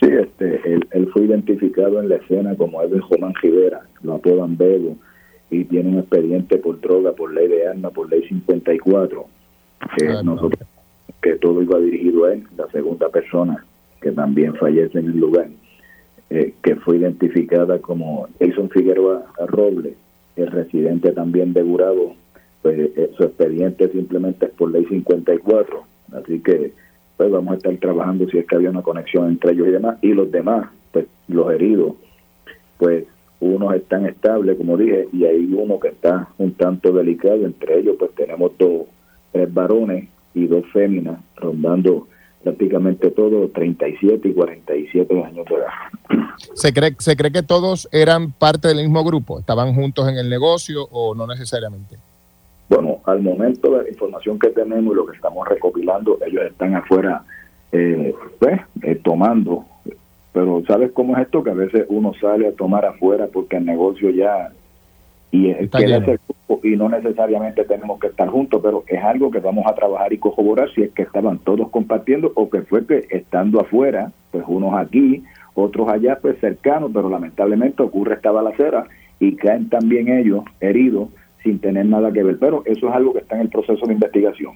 Sí, este, él, fue identificado en la escena como Edwin Román Rivera, lo apodan Bebo, y tiene un expediente por droga, por ley de armas, por ley 54, que ah, nosotros, que todo iba dirigido a él, la segunda persona que también fallece en el lugar, eh, que fue identificada como Jason Figueroa Robles, el residente también de Gurabo, pues eh, su expediente simplemente es por ley 54, así que pues vamos a estar trabajando si es que había una conexión entre ellos y demás, y los demás, pues los heridos, pues unos están estables, como dije, y hay uno que está un tanto delicado, entre ellos pues tenemos dos, tres varones y dos féminas, rondando prácticamente todo 37 y 47 años de edad. ¿Se cree, ¿Se cree que todos eran parte del mismo grupo? ¿Estaban juntos en el negocio o no necesariamente? Al momento de la información que tenemos y lo que estamos recopilando, ellos están afuera eh, pues, eh, tomando. Pero ¿sabes cómo es esto? Que a veces uno sale a tomar afuera porque el negocio ya... Y, y no necesariamente tenemos que estar juntos, pero es algo que vamos a trabajar y corroborar si es que estaban todos compartiendo o que fue que estando afuera, pues unos aquí, otros allá, pues cercanos, pero lamentablemente ocurre esta balacera y caen también ellos heridos sin tener nada que ver. Pero eso es algo que está en el proceso de investigación.